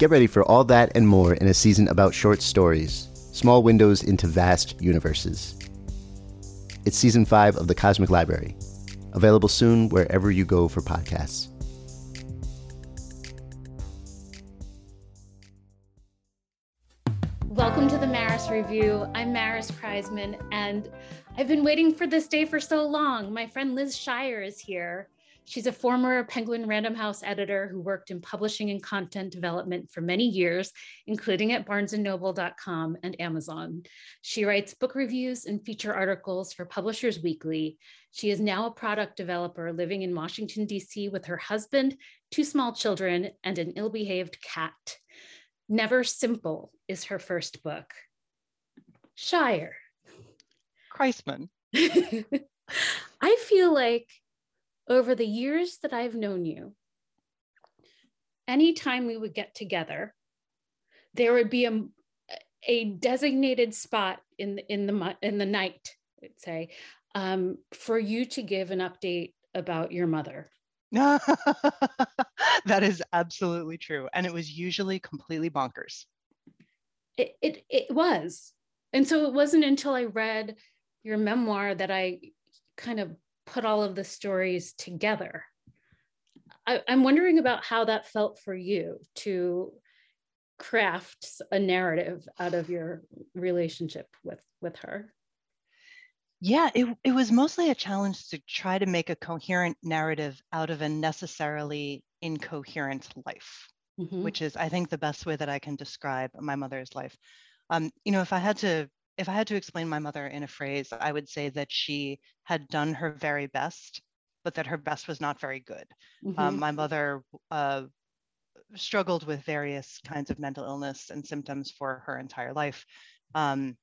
Get ready for all that and more in a season about short stories, small windows into vast universes. It's season five of The Cosmic Library, available soon wherever you go for podcasts. Welcome to the Maris Review. I'm Maris Kreizman, and I've been waiting for this day for so long. My friend Liz Scheier is here. She's a former Penguin Random House editor who worked in publishing and content development for many years, including at barnesandnoble.com and Amazon. She writes book reviews and feature articles for Publishers Weekly. She is now a product developer living in Washington, D.C. with her husband, two small children, and an ill behaved cat. Never Simple is her first book. Scheier. Kreizman. I feel like over the years that I've known you, anytime we would get together, there would be a, a designated spot in the, in the in the night, let's say, um, for you to give an update about your mother. that is absolutely true, and it was usually completely bonkers. It, it it was, and so it wasn't until I read your memoir that I kind of put all of the stories together. I, I'm wondering about how that felt for you to craft a narrative out of your relationship with with her yeah it, it was mostly a challenge to try to make a coherent narrative out of a necessarily incoherent life mm-hmm. which is i think the best way that i can describe my mother's life um, you know if i had to if I had to explain my mother in a phrase, I would say that she had done her very best, but that her best was not very good. Um, mm-hmm. Um, my mother uh, struggled with various kinds of mental illness and symptoms for her entire life. Um,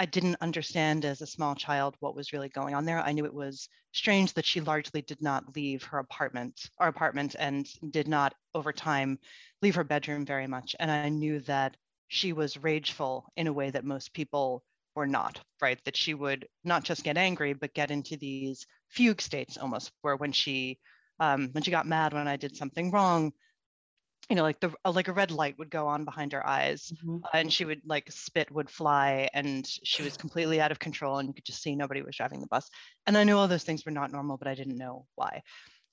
I didn't understand as a small child what was really going on there. I knew it was strange that she largely did not leave her apartment, our apartment, and did not over time leave her bedroom very much. And I knew that she was rageful in a way that most people were not, right? That she would not just get angry, but get into these fugue states almost, where when she um, when she got mad when I did something wrong, you know, like the uh, like a red light would go on behind her eyes, mm-hmm. uh, and she would like spit would fly, and she was completely out of control, and you could just see nobody was driving the bus. And I knew all those things were not normal, but I didn't know why.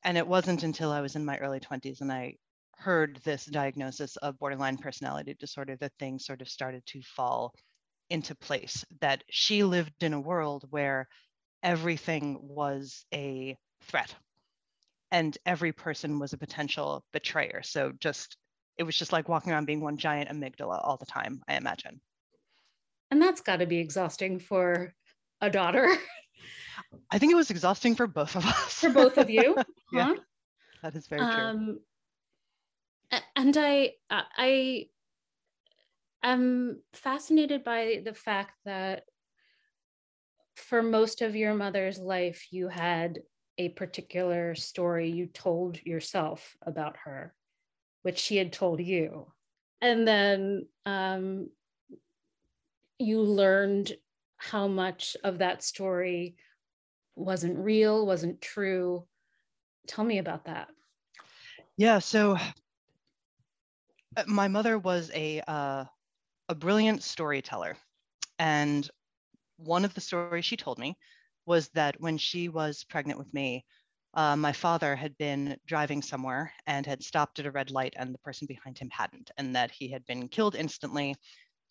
And it wasn't until I was in my early 20s and I heard this diagnosis of borderline personality disorder that things sort of started to fall into place that she lived in a world where everything was a threat and every person was a potential betrayer. So just it was just like walking around being one giant amygdala all the time i imagine. And that's got to be exhausting for a daughter. I think it was exhausting for both of us. For both of you? Yeah that is very true. Um, and I I am fascinated by the fact that for most of your mother's life you had a particular story you told yourself about her which she had told you and then um, you learned how much of that story wasn't real, wasn't true. Tell me about that. Yeah, so uh, my mother was a uh, a brilliant storyteller, and one of the stories she told me was that when she was pregnant with me, uh, my father had been driving somewhere and had stopped at a red light, and the person behind him hadn't, and that he had been killed instantly,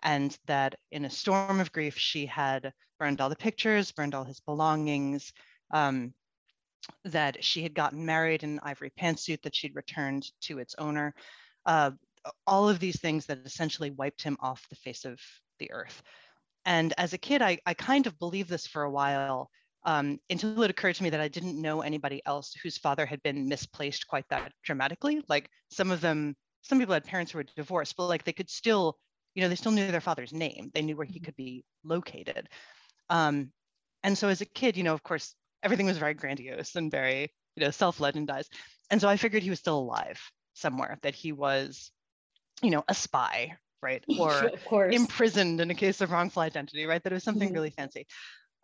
and that in a storm of grief, she had burned all the pictures, burned all his belongings, um, that she had gotten married in an ivory pantsuit that she'd returned to its owner. Uh, all of these things that essentially wiped him off the face of the earth. And as a kid, I, I kind of believed this for a while um, until it occurred to me that I didn't know anybody else whose father had been misplaced quite that dramatically. Like some of them, some people had parents who were divorced, but like they could still, you know, they still knew their father's name. They knew where he mm-hmm. could be located. Um, and so as a kid, you know, of course, everything was very grandiose and very, you know, self-legendized. And so I figured he was still alive somewhere, that he was, you know, a spy, right? Or imprisoned in a case of wrongful identity, right? That it was something mm-hmm. really fancy.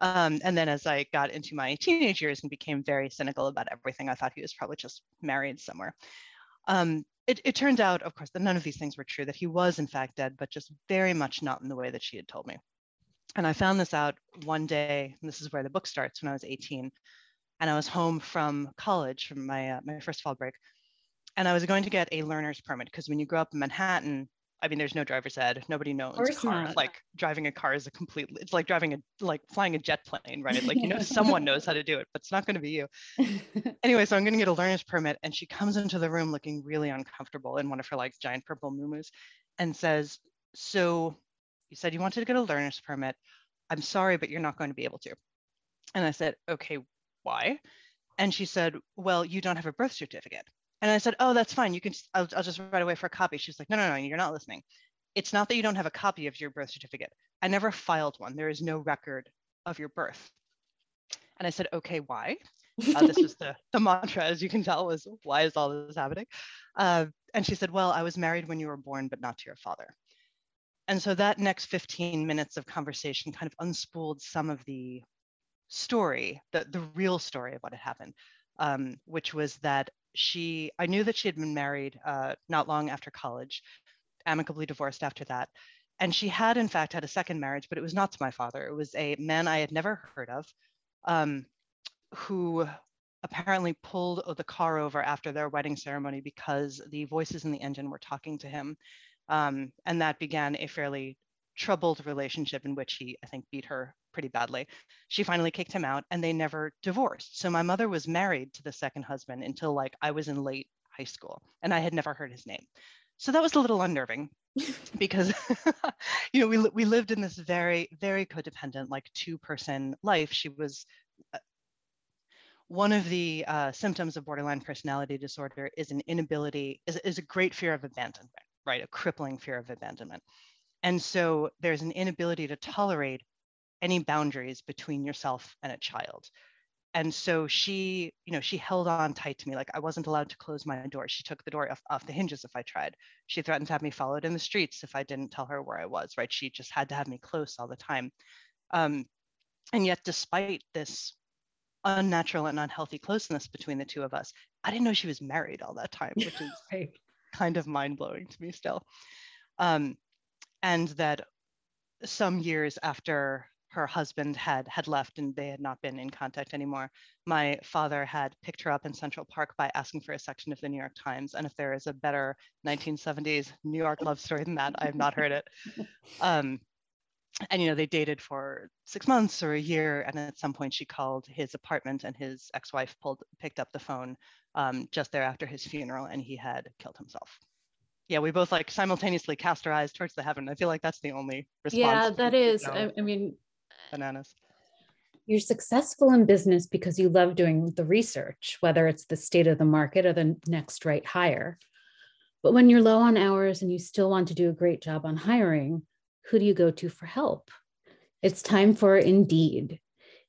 Um, and then as I got into my teenage years and became very cynical about everything, I thought he was probably just married somewhere. Um, it, it turned out, of course, that none of these things were true, that he was in fact dead, but just very much not in the way that she had told me. And I found this out one day, and this is where the book starts when I was 18. And I was home from college from my, uh, my first fall break. And I was going to get a learner's permit because when you grow up in Manhattan, I mean, there's no driver's ed. Nobody knows cars. Like driving a car is a complete. It's like driving a like flying a jet plane, right? Like you know, someone knows how to do it, but it's not going to be you. anyway, so I'm going to get a learner's permit, and she comes into the room looking really uncomfortable in one of her like giant purple muumuus, and says, "So, you said you wanted to get a learner's permit. I'm sorry, but you're not going to be able to." And I said, "Okay, why?" And she said, "Well, you don't have a birth certificate." And I said, oh, that's fine. You can, I'll, I'll just write away for a copy. She's like, no, no, no, you're not listening. It's not that you don't have a copy of your birth certificate. I never filed one. There is no record of your birth. And I said, okay, why? Uh, this was the, the mantra, as you can tell, was why is all this happening? Uh, and she said, well, I was married when you were born, but not to your father. And so that next 15 minutes of conversation kind of unspooled some of the story, the, the real story of what had happened, um, which was that she i knew that she had been married uh, not long after college amicably divorced after that. And she had in fact had a second marriage but it was not to my father. It was a man i had never heard of um, who apparently pulled the car over after their wedding ceremony because the voices in the engine were talking to him. Um, and that began a fairly troubled relationship in which he i think beat her pretty badly. She finally kicked him out and they never divorced. So my mother was married to the second husband until like I was in late high school and I had never heard his name. So that was a little unnerving because you know we we lived in this very very codependent like two person life. She was uh, one of the uh, symptoms of borderline personality disorder is an inability is, is a great fear of abandonment right a crippling fear of abandonment and so there's an inability to tolerate any boundaries between yourself and a child. And so she you know she held on tight to me. Like i wasn't allowed to close my door. She took the door off, off the hinges if i tried. She threatened to have me followed in the streets if i didn't tell her where i was right? She just had to have me close all the time. Um, and yet despite this unnatural and unhealthy closeness between the two of us i didn't know she was married all that time which is right. kind of mind-blowing to me still. Um, and that some years after her husband had had left and they had not been in contact anymore. My father had picked her up in central park by asking for a section of the new york times and if there is a better 1970s new york love story than that i have not heard it. Um, and you know they dated for six months or a year and at some point she called his apartment and his ex-wife pulled picked up the phone um, just there after his funeral and he had killed himself. Yeah we both like simultaneously cast our eyes towards the heaven. I feel like that's the only response yeah that is. I, I mean bananas. You're successful in business because you love doing the research, whether it's the state of the market or the next right hire. But when you're low on hours and you still want to do a great job on hiring, who do you go to for help? It's time for Indeed.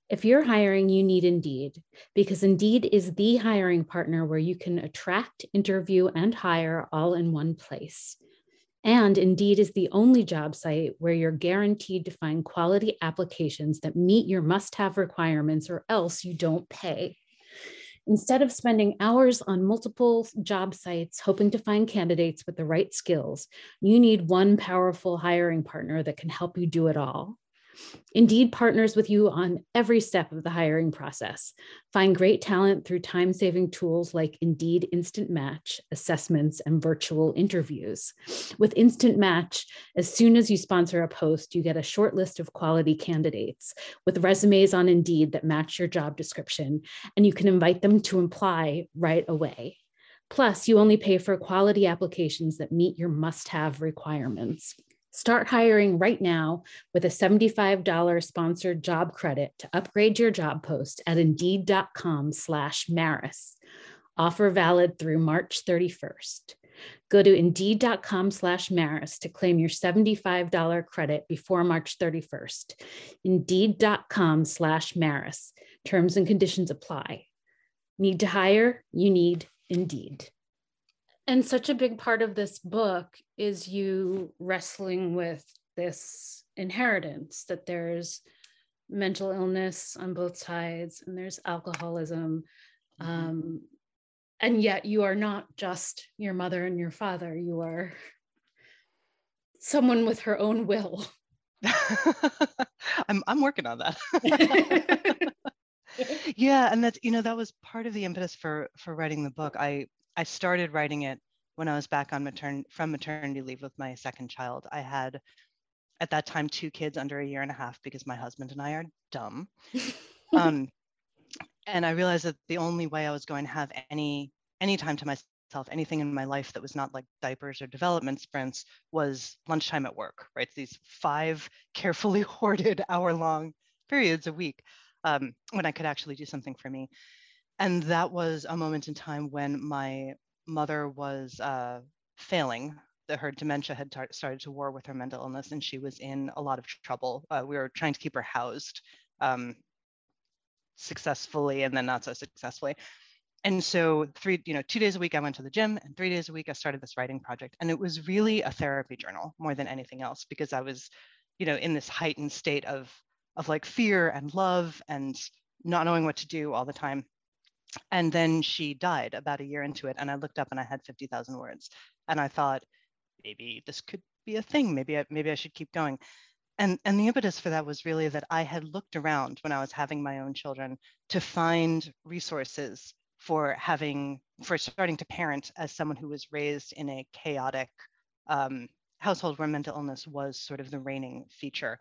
If you're hiring, you need Indeed because Indeed is the hiring partner where you can attract, interview, and hire all in one place. And Indeed is the only job site where you're guaranteed to find quality applications that meet your must have requirements or else you don't pay. Instead of spending hours on multiple job sites hoping to find candidates with the right skills, you need one powerful hiring partner that can help you do it all. Indeed partners with you on every step of the hiring process. Find great talent through time saving tools like Indeed Instant Match, assessments, and virtual interviews. With Instant Match, as soon as you sponsor a post, you get a short list of quality candidates with resumes on Indeed that match your job description, and you can invite them to apply right away. Plus, you only pay for quality applications that meet your must have requirements. Start hiring right now with a $75 sponsored job credit to upgrade your job post at indeed.com slash Maris. Offer valid through March 31st. Go to indeed.com slash Maris to claim your $75 credit before March 31st. Indeed.com slash Maris. Terms and conditions apply. Need to hire? You need Indeed. And such a big part of this book is you wrestling with this inheritance that there's mental illness on both sides and there's alcoholism. Mm-hmm. Um, and yet you are not just your mother and your father, you are someone with her own will. I'm, I'm working on that. yeah and that's you know that was part of the impetus for for writing the book i I started writing it when I was back on matern from maternity leave with my second child. I had at that time two kids under a year and a half because my husband and I are dumb. um, and I realized that the only way I was going to have any any time to myself, anything in my life that was not like diapers or development sprints, was lunchtime at work. Right, these five carefully hoarded hour long periods a week um, when I could actually do something for me and that was a moment in time when my mother was uh, failing. That her dementia had tar- started to war with her mental illness and she was in a lot of trouble. Uh, we were trying to keep her housed um, successfully and then not so successfully. And so three you know two days a week i went to the gym and three days a week i started this writing project. And it was really a therapy journal more than anything else because i was you know in this heightened state of of like fear and love and not knowing what to do all the time and then she died about a year into it and i looked up and i had 50000 words and i thought maybe this could be a thing. Maybe I, maybe i should keep going. And and the impetus for that was really that i had looked around when i was having my own children to find resources for having for starting to parent as someone who was raised in a chaotic um, household where mental illness was sort of the reigning feature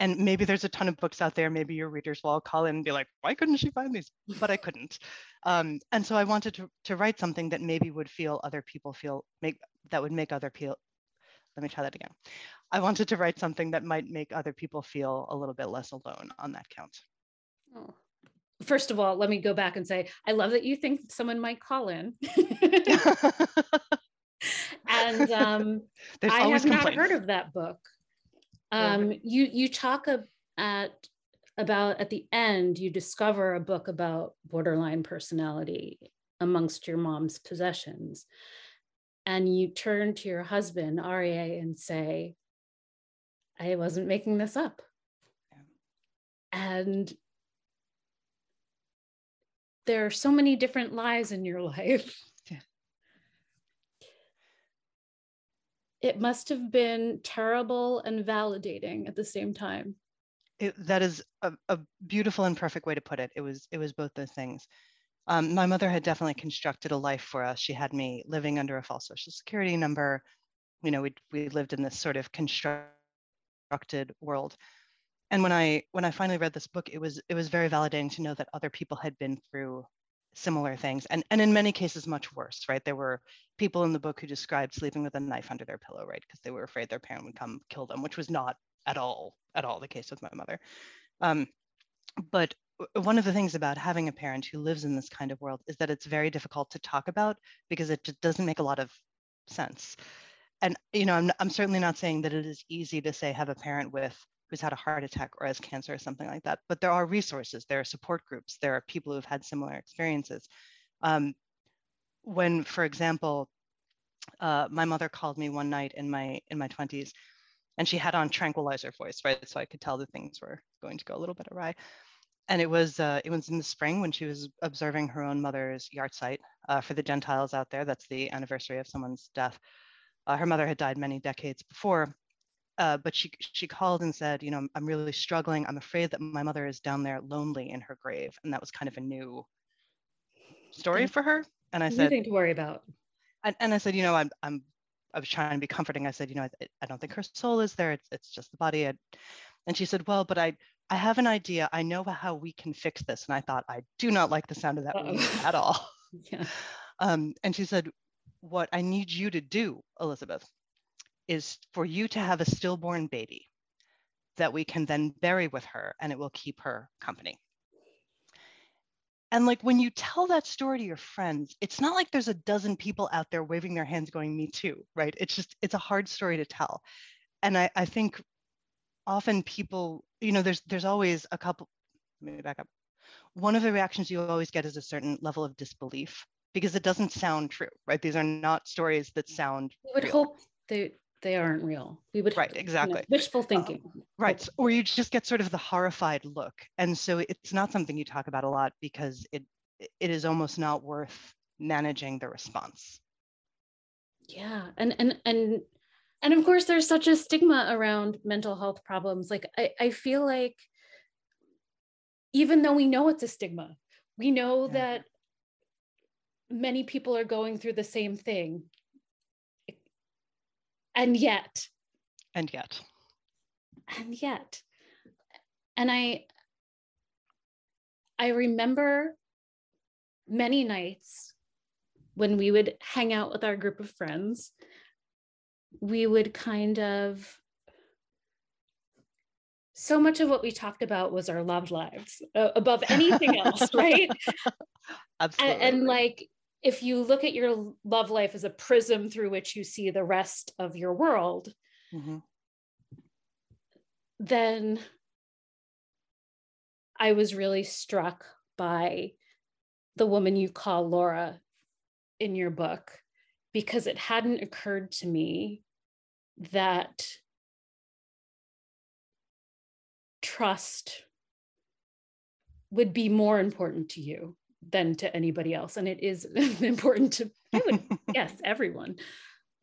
and maybe there's a ton of books out there maybe your readers will all call in and be like why couldn't she find these? But i couldn't. Um, and so i wanted to, to write something that maybe would feel other people feel make that would make other people let me try that again. I wanted to write something that might make other people feel a little bit less alone on that count. Oh. first of all let me go back and say i love that you think someone might call in. And um, i have not heard of that book um, you you talk at about at the end you discover a book about borderline personality amongst your mom's possessions. And you turn to your husband Aryeh and say I wasn't making this up. And there are so many different lies in your life it must have been terrible and validating at the same time. It, that is a, a, beautiful and perfect way to put it. It was it was both those things. Um, my mother had definitely constructed a life for us. She had me living under a false social security number. You know, we we lived in this sort of constructed world. And when I when I finally read this book, it was it was very validating to know that other people had been through similar things and and in many cases much worse right? There were people in the book who described sleeping with a knife under their pillow right? Because they were afraid their parent would come kill them which was not at all at all the case with my mother. Um, but one of the things about having a parent who lives in this kind of world is that it's very difficult to talk about because it just doesn't make a lot of sense. And you know I'm, I'm certainly not saying that it is easy to say have a parent with who's had a heart attack or has cancer or something like that. But there are resources, there are support groups, there are people who've had similar experiences. Um, when, for example, uh, my mother called me one night in my in my 20s and she had on tranquilizer voice right so i could tell that things were going to go a little bit awry and it was uh, it was in the spring when she was observing her own mother's yahrzeit uh, for the gentiles out there that's the anniversary of someone's death uh, her mother had died many decades before uh, but she she called and said you know i'm really struggling i'm afraid that my mother is down there lonely in her grave and that was kind of a new story for her and i said nothing to worry about and, and I said, you know, I'm, I'm, I was trying to be comforting. I said, you know, I, I don't think her soul is there. It's, it's just the body. And, and she said, well, but I, I have an idea. I know how we can fix this. And I thought, I do not like the sound of that at all. yeah. Um, and she said, what I need you to do, Elizabeth, is for you to have a stillborn baby that we can then bury with her and it will keep her company. And like when you tell that story to your friends, it's not like there's a dozen people out there waving their hands going, me too, right? It's just, it's a hard story to tell. And I, I think often people, you know, there's there's always a couple, let me back up. One of the reactions you always get is a certain level of disbelief because it doesn't sound true, right? These are not stories that sound. We would real. hope they they aren't real. We would Right, you know, exactly. wishful uh, thinking. Right. Or you just get sort of the horrified look. And so it's not something you talk about a lot because it it is almost not worth managing the response. Yeah. And and and and of course there's such a stigma around mental health problems. Like I, I feel like even though we know it's a stigma, we know Yeah. that many people are going through the same thing. And yet, And yet. and yet and i i remember many nights when we would hang out with our group of friends we would kind of so much of what we talked about was our love lives uh, above anything else right Absolutely. and, and like if you look at your love life as a prism through which you see the rest of your world Mhm. then I was really struck by the woman you call Laura in your book because it hadn't occurred to me that trust would be more important to you than to anybody else and it is important to i would guess everyone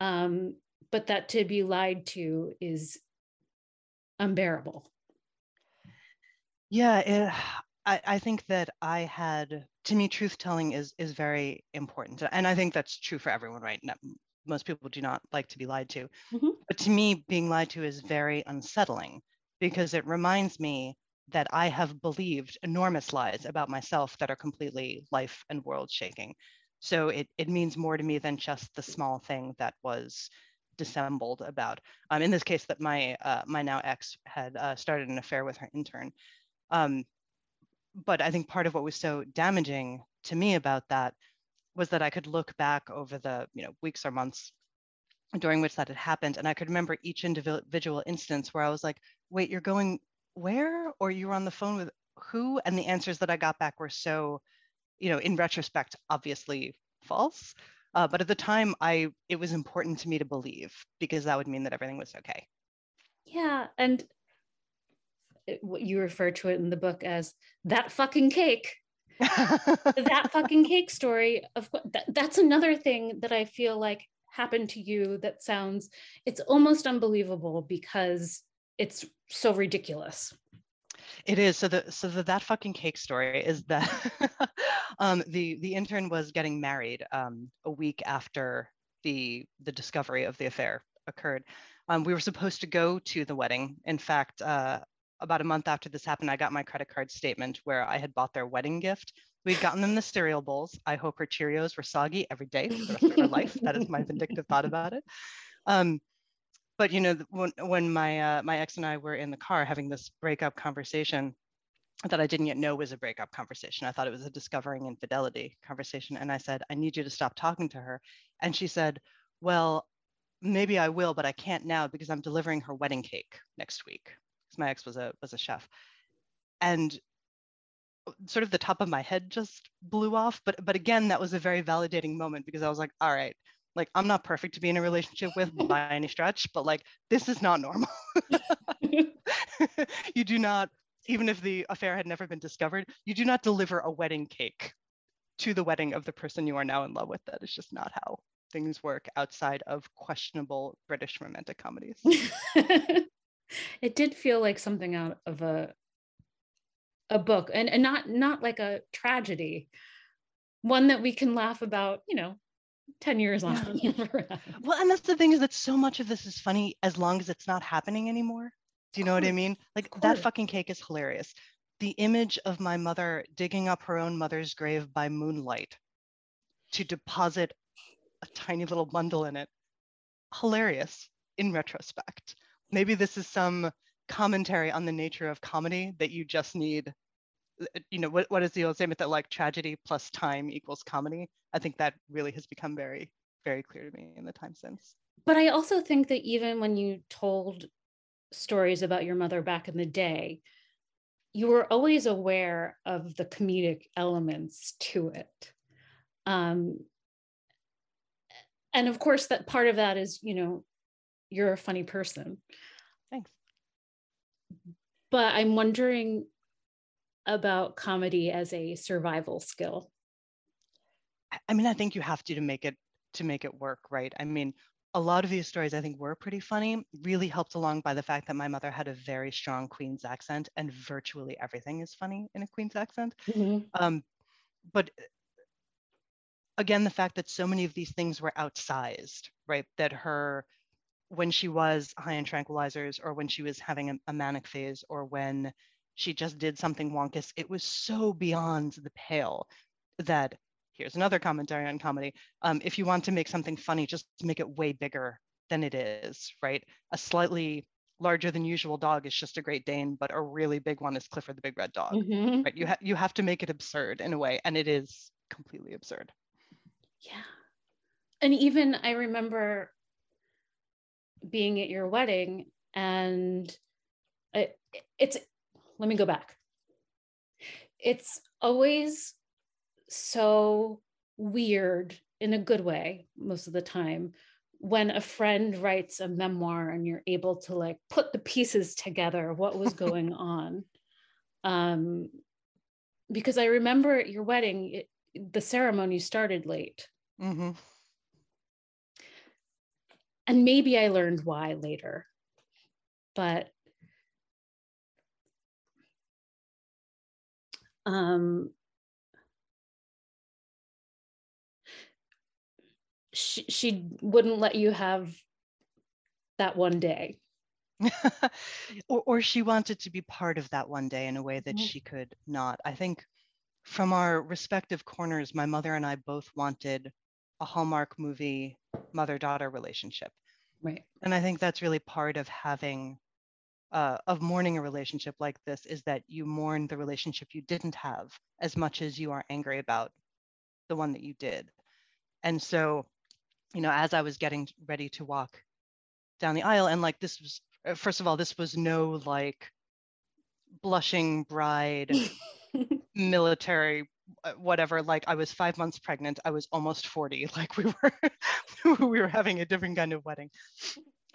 um, but that to be lied to is unbearable Yeah, it, I, I think that I had to me truth telling is is very important, and I think that's true for everyone, right? Not, most people do not like to be lied to, Mhm. but to me, being lied to is very unsettling because it reminds me that I have believed enormous lies about myself that are completely life and world shaking. So it it means more to me than just the small thing that was dissembled about. Um, in this case, that my uh, my now ex had uh, started an affair with her intern. Um, but I think part of what was so damaging to me about that was that I could look back over the you know weeks or months during which that had happened, and I could remember each individual instance where I was like, "Wait, you're going where?" or "You were on the phone with who?" And the answers that I got back were so, you know, in retrospect, obviously false. Uh, but at the time, I it was important to me to believe because that would mean that everything was okay. yeah and what you refer to it in the book as that fucking cake that fucking cake story of course that, that's another thing that i feel like happened to you that sounds it's almost unbelievable because it's so ridiculous It is. So the so the that fucking cake story is that um, the the intern was getting married um, a week after the the discovery of the affair occurred. Um, we were supposed to go to the wedding. In fact, uh, about a month after this happened, I got my credit card statement where I had bought their wedding gift. We'd gotten them the cereal bowls. I hope her Cheerios were soggy every day for the rest of her life. That is my vindictive thought about it. Um, but you know when when my uh, my ex and I were in the car having this breakup conversation that I didn't yet know was a breakup conversation. I thought it was a discovering infidelity conversation, and I said, "I need you to stop talking to her." And she said, "Well, maybe I will, but I can't now because I'm delivering her wedding cake next week." Because my ex was a was a chef, and sort of the top of my head just blew off. But but again, that was a very validating moment because I was like, "All right." Like, I'm not perfect to be in a relationship with by any stretch, but like, this is not normal. you do not, even if the affair had never been discovered, you do not deliver a wedding cake to the wedding of the person you are now in love with. That is just not how things work outside of questionable British romantic comedies. it did feel like something out of a a book and, and not not like a tragedy one that we can laugh about you know 10 years on. Well and that's the thing is that so much of this is funny as long as it's not happening anymore. Do you know what i mean? Like that fucking cake is hilarious. The image of my mother digging up her own mother's grave by moonlight to deposit a tiny little bundle in it. Hilarious in retrospect. Maybe this is some commentary on the nature of comedy that you just need you know what, what is the old statement that like tragedy plus time equals comedy? I think that really has become very very clear to me in the time since. But i also think that even when you told stories about your mother back in the day you were always aware of the comedic elements to it. Um, and of course that part of that is you know you're a funny person. Thanks. But i'm wondering about comedy as a survival skill? I mean i think you have to to make it to make it work right? I mean a lot of these stories i think were pretty funny really helped along by the fact that my mother had a very strong Queens accent and virtually everything is funny in a Queens accent. Mm-hmm. um, but again the fact that so many of these things were outsized right? That her when she was high in tranquilizers or when she was having a, a manic phase or when she just did something wonkus. It was so beyond the pale that here's another commentary on comedy. Um, if you want to make something funny, just make it way bigger than it is, right? A slightly larger than usual dog is just a Great Dane, but a really big one is Clifford the Big Red Dog, mm-hmm. right? You have you have to make it absurd in a way, and it is completely absurd. Yeah, and even I remember being at your wedding, and it, it's let me go back. It's always so weird in a good way most of the time when a friend writes a memoir and you're able to like put the pieces together what was going on um because i remember at your wedding it, the ceremony started late mm-hmm. and maybe i learned why later but um, she, she wouldn't let you have that one day. or, or she wanted to be part of that one day in a way that mm-hmm. she could not. I think from our respective corners, my mother and I both wanted a Hallmark movie mother daughter relationship. Right. And I think that's really part of having uh, of mourning a relationship like this is that you mourn the relationship you didn't have as much as you are angry about the one that you did. And so, you know, as I was getting ready to walk down the aisle, and like this was, uh, first of all, this was no like blushing bride, military, uh, whatever. Like I was five months pregnant, I was almost 40. Like we were, we were having a different kind of wedding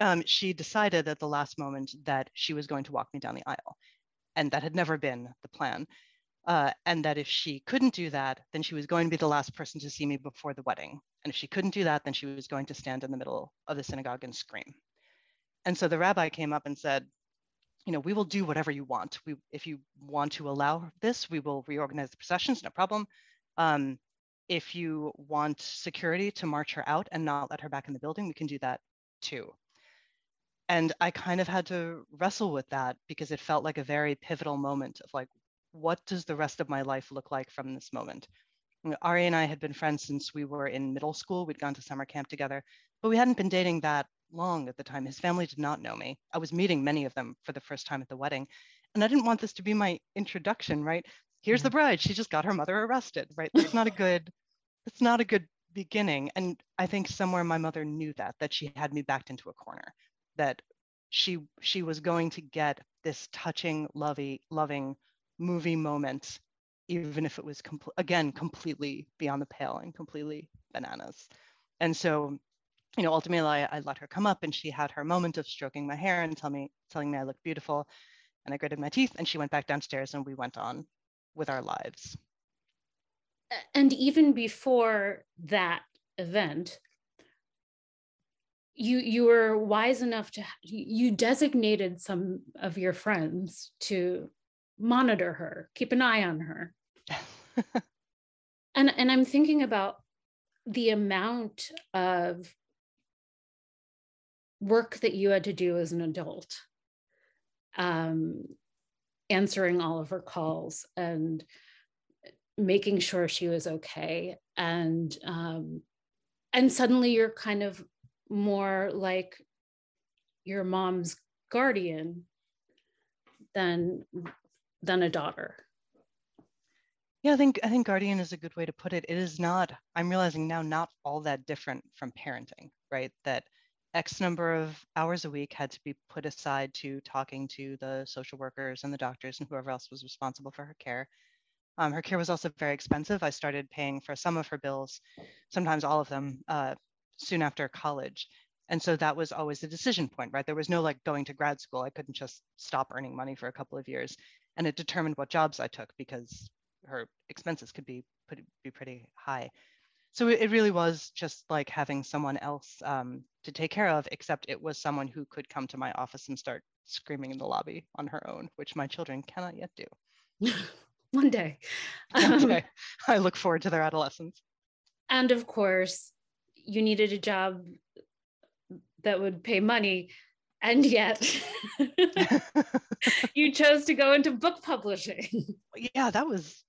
um, she decided at the last moment that she was going to walk me down the aisle. And that had never been the plan. Uh, and that if she couldn't do that, then she was going to be the last person to see me before the wedding. And if she couldn't do that, then she was going to stand in the middle of the synagogue and scream. And so the rabbi came up and said, you know, we will do whatever you want. We, if you want to allow this, we will reorganize the processions, no problem. Um, if you want security to march her out and not let her back in the building, we can do that too and i kind of had to wrestle with that because it felt like a very pivotal moment of like what does the rest of my life look like from this moment? You know, ari and i had been friends since we were in middle school. We'd gone to summer camp together but we hadn't been dating that long at the time. His family did not know me. I was meeting many of them for the first time at the wedding and i didn't want this to be my introduction right? Here's the mm-hmm. bride. She just got her mother arrested right? That's not a good that's not a good beginning and i think somewhere my mother knew that that she had me backed into a corner that she she was going to get this touching, lovey, loving movie moment, even if it was com- again completely beyond the pale and completely bananas. And so you know, ultimately I, I, let her come up and she had her moment of stroking my hair and tell me, telling me I looked beautiful. And I gritted my teeth and she went back downstairs and we went on with our lives. And even before that event, you you were wise enough to you designated some of your friends to monitor her, keep an eye on her. and and I'm thinking about the amount of work that you had to do as an adult um, answering all of her calls and making sure she was okay and um, and suddenly you're kind of more like your mom's guardian than than a daughter yeah i think i think guardian is a good way to put it it is not i'm realizing now not all that different from parenting right that X number of hours a week had to be put aside to talking to the social workers and the doctors and whoever else was responsible for her care. Um, her care was also very expensive. I started paying for some of her bills, sometimes all of them, uh, soon after college. And so that was always the decision point, right? There was no like going to grad school. I couldn't just stop earning money for a couple of years. And it determined what jobs I took because her expenses could be, pretty, be pretty high so it really was just like having someone else um, to take care of except it was someone who could come to my office and start screaming in the lobby on her own which my children cannot yet do one day one day i look forward to their adolescence and of course you needed a job that would pay money and yet you chose to go into book publishing yeah that was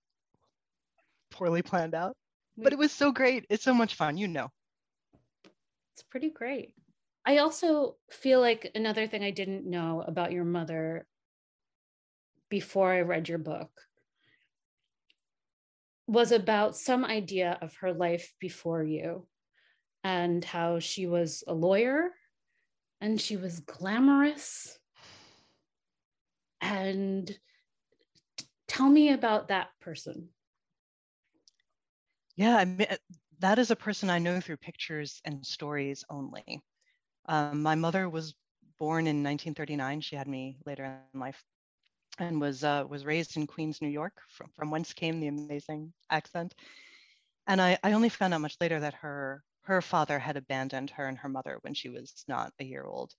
poorly planned out but it was so great. It's so much fun, you know. It's pretty great. I also feel like another thing I didn't know about your mother before I read your book was about some idea of her life before you and how she was a lawyer and she was glamorous. And tell me about that person. Yeah, I mean, uh, that is a person I know through pictures and stories only. Um, my mother was born in 1939. She had me later in life, and was uh, was raised in Queens, New York, from, from whence came the amazing accent. And I, I only found out much later that her her father had abandoned her and her mother when she was not a year old.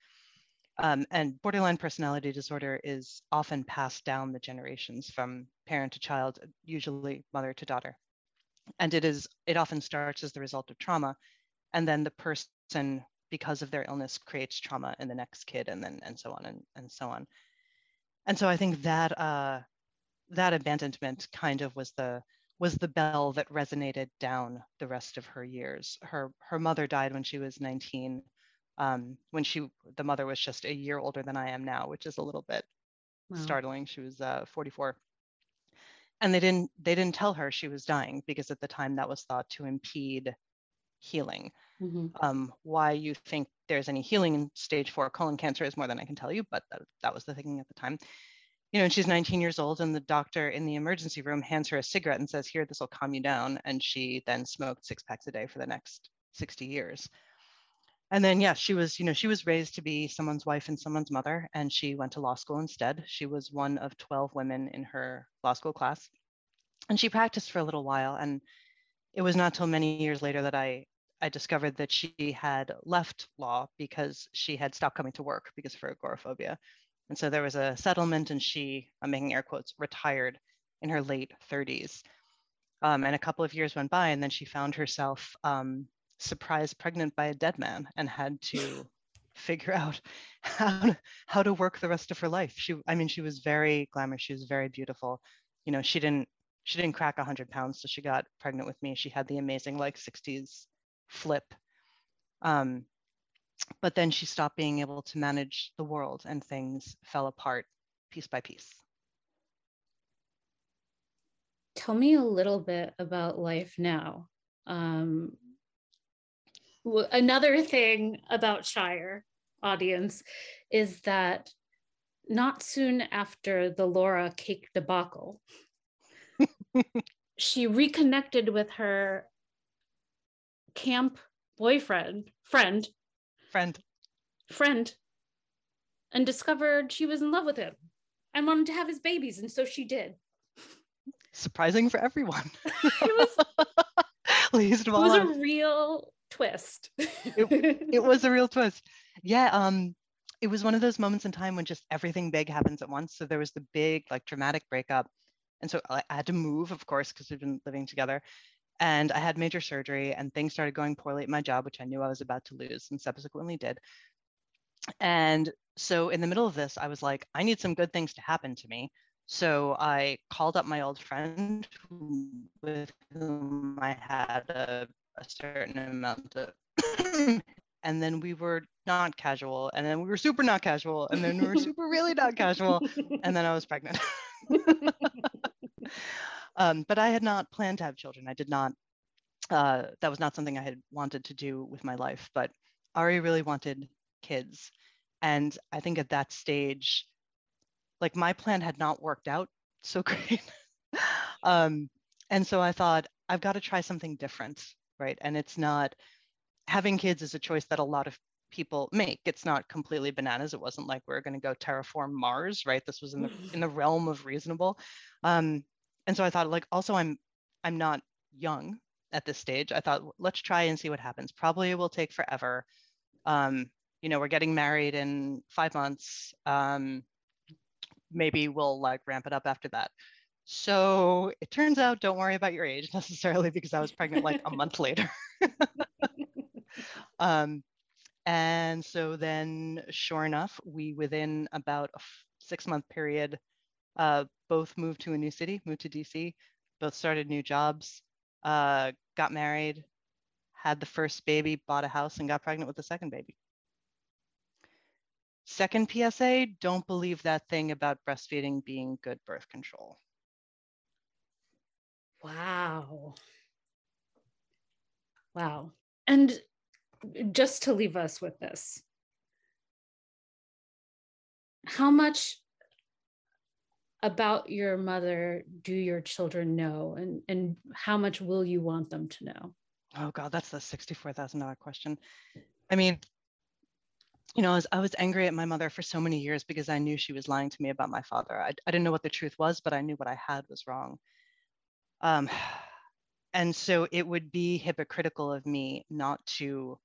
Um, and borderline personality disorder is often passed down the generations from parent to child, usually mother to daughter and it is it often starts as the result of trauma and then the person because of their illness creates trauma in the next kid and then and so on and, and so on and so i think that uh, that abandonment kind of was the was the bell that resonated down the rest of her years. Her her mother died when she was 19 um, when she the mother was just a year older than i am now which is a little bit wow. startling. She was uh, 44 and they didn't they didn't tell her she was dying because at the time that was thought to impede healing. Mm-hmm. um, why you think there's any healing in stage four colon cancer is more than i can tell you but that, that was the thinking at the time you know and she's 19 years old and the doctor in the emergency room hands her a cigarette and says here this will calm you down and she then smoked six packs a day for the next 60 years. And then yeah she was you know she was raised to be someone's wife and someone's mother and she went to law school instead. She was one of 12 women in her law school class. And she practiced for a little while and it was not till many years later that i i discovered that she had left law because she had stopped coming to work because of her agoraphobia and so there was a settlement and she i'm making air quotes retired in her late 30s um, and a couple of years went by and then she found herself um, surprised pregnant by a dead man and had to figure out how to, how to work the rest of her life. She, I mean, she was very glamorous. She was very beautiful. You know, she didn't she didn't crack 100 pounds, so she got pregnant with me. She had the amazing like 60s flip. Um, but then she stopped being able to manage the world, and things fell apart piece by piece. Tell me a little bit about life now. Um, another thing about Scheier audience is that not soon after the Laura cake debacle, she reconnected with her camp boyfriend, friend, Friend. Friend. And discovered she was in love with him and wanted to have his babies, and so she did. Surprising for everyone. it was, Least it was a real twist. it, it was a real twist. Yeah. Um, it was one of those moments in time when just everything big happens at once. So there was the big, like, dramatic breakup. And so I had to move, of course, because we've been living together. And I had major surgery, and things started going poorly at my job, which I knew I was about to lose and subsequently did. And so in the middle of this, I was like, I need some good things to happen to me. So I called up my old friend with whom I had a, a certain amount of and then we were not casual and then we were super not casual and then we were super really not casual and then i was pregnant um, but i had not planned to have children i did not uh, that was not something i had wanted to do with my life but ari really wanted kids and i think at that stage like my plan had not worked out so great um, and so i thought i've got to try something different right and it's not having kids is a choice that a lot of people make. It's not completely bananas. It wasn't like we are going to go terraform Mars, right? This was in the in the realm of reasonable. Um, and so I thought, like, also I'm I'm not young at this stage. I thought, let's try and see what happens. Probably it will take forever. Um, you know, we're getting married in five months. Um, maybe we'll like ramp it up after that. So it turns out, don't worry about your age necessarily because I was pregnant like a month later. Um, and so then, sure enough, we within about a six month period, uh, both moved to a new city, moved to DC, both started new jobs, uh, got married, had the first baby, bought a house, and got pregnant with the second baby. Second PSA, don't believe that thing about breastfeeding being good birth control. Wow. Wow. And just to leave us with this how much about your mother do your children know? And and how much will you want them to know? Oh god that's the $64000 question. I mean you know I was, I was angry at my mother for so many years because i knew she was lying to me about my father. I, I didn't know what the truth was but i knew what i had was wrong. Um, and so it would be hypocritical of me not to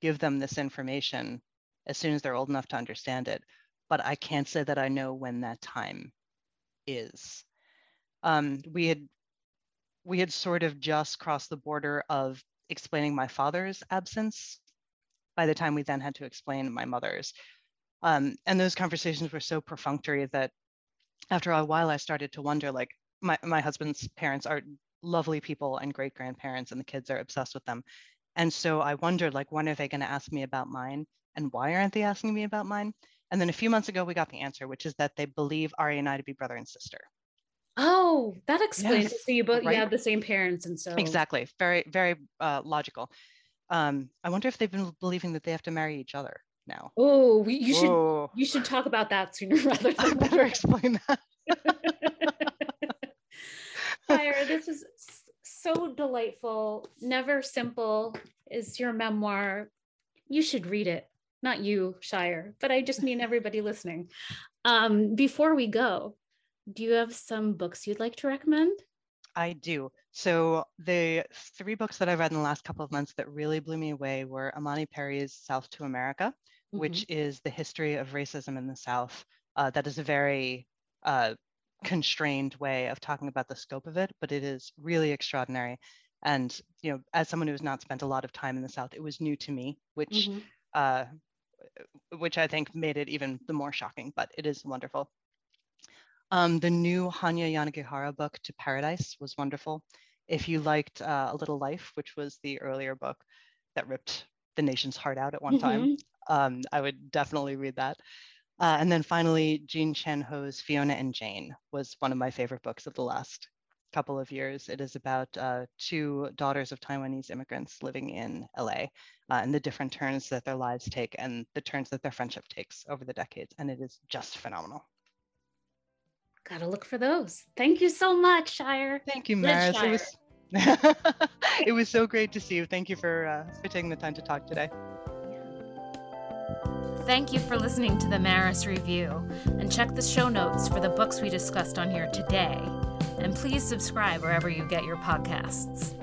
give them this information as soon as they're old enough to understand it. But I can't say that I know when that time is. Um, we had we had sort of just crossed the border of explaining my father's absence by the time we then had to explain my mother's. Um, and those conversations were so perfunctory that after a while I started to wonder like my, my husband's parents are lovely people and great grandparents and the kids are obsessed with them and so I wondered, like, when are they going to ask me about mine? And why aren't they asking me about mine? And then a few months ago, we got the answer, which is that they believe Ari and I to be brother and sister. Oh, that explains yes, So you both right? you have the same parents, and so exactly, very, very uh, logical. Um, I wonder if they've been believing that they have to marry each other now. Oh, you should you should talk about that sooner rather. Than I better explain that. Fire, this was so delightful, never simple is your memoir. You should read it. Not you, Scheier, but I just mean everybody listening. Um, before we go, do you have some books you'd like to recommend? I do. So the three books that I've read in the last couple of months that really blew me away were Imani Perry's South to America, mm-hmm. which is the history of racism in the South. Uh, that is a very uh, constrained way of talking about the scope of it, but it is really extraordinary. And you know, as someone who has not spent a lot of time in the South, it was new to me, which mm-hmm. uh, which I think made it even the more shocking. But it is wonderful. Um, the new Hanya Yanagihara book, To Paradise, was wonderful. If you liked uh, A Little Life, which was the earlier book that ripped the nation's heart out at one mm-hmm. time, um, I would definitely read that. Uh, and then finally, Jean Chen Ho's Fiona and Jane was one of my favorite books of the last couple of years. It is about uh, two daughters of Taiwanese immigrants living in LA uh, and the different turns that their lives take and the turns that their friendship takes over the decades. And it is just phenomenal. Gotta look for those. Thank you so much, Scheier. Thank you, Maris. It was, it was so great to see you. Thank you for, uh, for taking the time to talk today. Thank you for listening to the Maris Review, and check the show notes for the books we discussed on here today. And please subscribe wherever you get your podcasts.